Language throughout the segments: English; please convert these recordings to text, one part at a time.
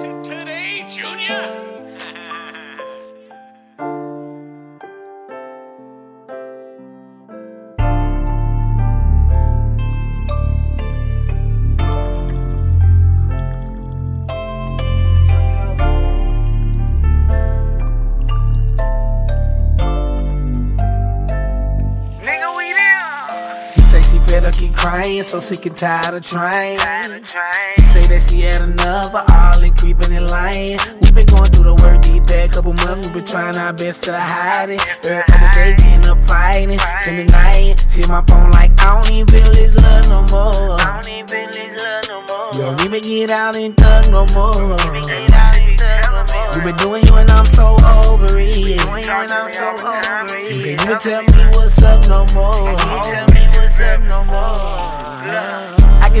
Today, eh, Junior? She keep crying, so sick and tired of trying. She say that she had enough of all the creeping and lying. We been going through the word deep bad couple months, we been trying our best to hide it. Every other day, we end up fighting. In the night, see my phone like I don't even feel this love no more. You don't even get out and thug no more. You been doing you and I'm so over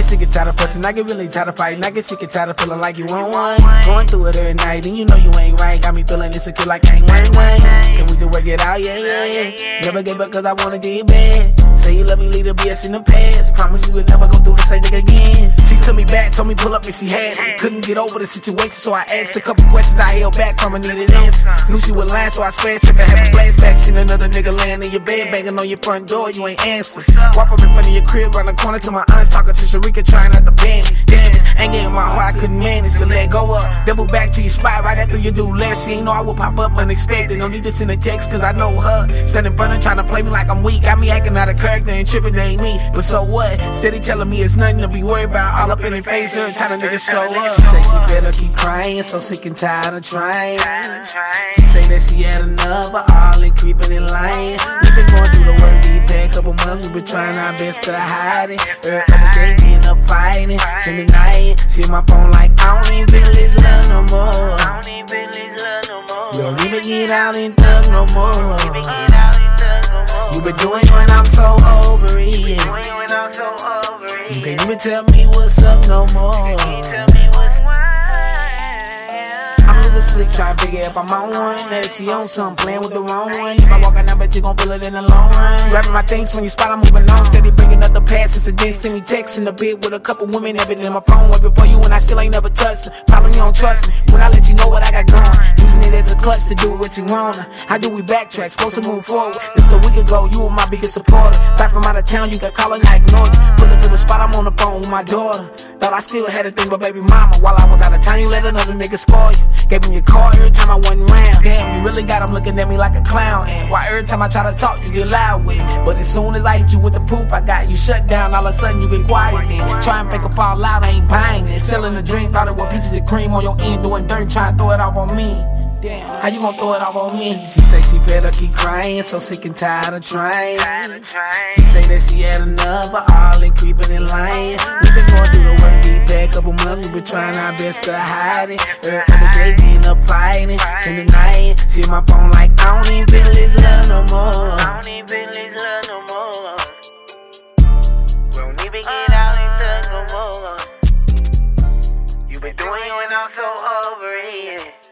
get sick and tired of fussing, I get really tired of fighting, I get sick and tired of feeling like you want one. Going through it every night, and you know you ain't right. Got me feeling insecure like I ain't wang wang. Can we just work it out? Yeah, yeah, yeah. Never gave up cause I wanna get back. Say you love me, leave the BS in the past. Promise we would never go through the same thing again. She took me back, told me pull up and she had. Couldn't get over the situation, so I asked a couple questions I held back from her, needed answers. Knew she would so I checked her, had a flashback. Seen another nigga laying in your bed, banging on your front door, you ain't answer. Walk up in front of your crib, run the corner to my aunts, talking to Sharika, trying not to panic. Damn ain't getting my heart, I couldn't manage to let go up. Double back to your spot right after you do less. She ain't know I would pop up unexpected. No need to send a text, cause I know her. Standing in front of trying to play me like I'm weak. Got me acting out of character and tripping, they ain't me. But so what? Steady telling me it's nothing to be worried about. All up in their face, every time the nigga show up. She say she better keep crying, so sick and tired of trying. She say that she had enough all the creeping and lying. We been going through the word we been trying our best to hide it. Every other day, we end up fighting. In the night, see my phone like I don't even feel this love no more. You don't even get out and thug no more. You been doing and I'm so over it. You can't even tell me what's up no more. I'm little slick, trying to figure if I'm on one. Maybe she on something, playing with the wrong one. If I walk out, I you gon' feel it in the long run. Grabbing my things from your spot, I'm moving on. Steady bringing up the past, it's a dance. Send me texts in the bed with a couple women been in my phone way before you, and I still ain't never touched. Probably you don't trust me when I let you know what I got going. Using it as a clutch to do what you wanna. How do we backtrack? Supposed to move forward. Just a week ago, you were my biggest supporter. Back from out of town, you got calling, I ignored you. Put her to the spot, I'm on the phone with my daughter. Thought I still had a thing, but baby mama, while I was out of town, you let another nigga spoil you. Gave him your car every time I wasn't round. Damn, you really got him looking at me like a clown. And why every time I try to talk, you get loud with me. But as soon as I hit you with the proof, I got you shut down. All of a sudden, you get quiet. Then try and fake up all loud, I ain't buying it. Selling the dream, thought it was peaches and cream on your end, doing dirt, trying to throw it off on me. Damn, how you gonna throw it off on me? She say she better keep crying, so sick and tired of trying. She say that she had enough of all the creeping and lying. Bad we been trying our best to hide it. Every other day we end up fighting. In the night, see my phone like I don't even feel this love no more. We don't even get out in love no more. You been doing you and I'm so over it.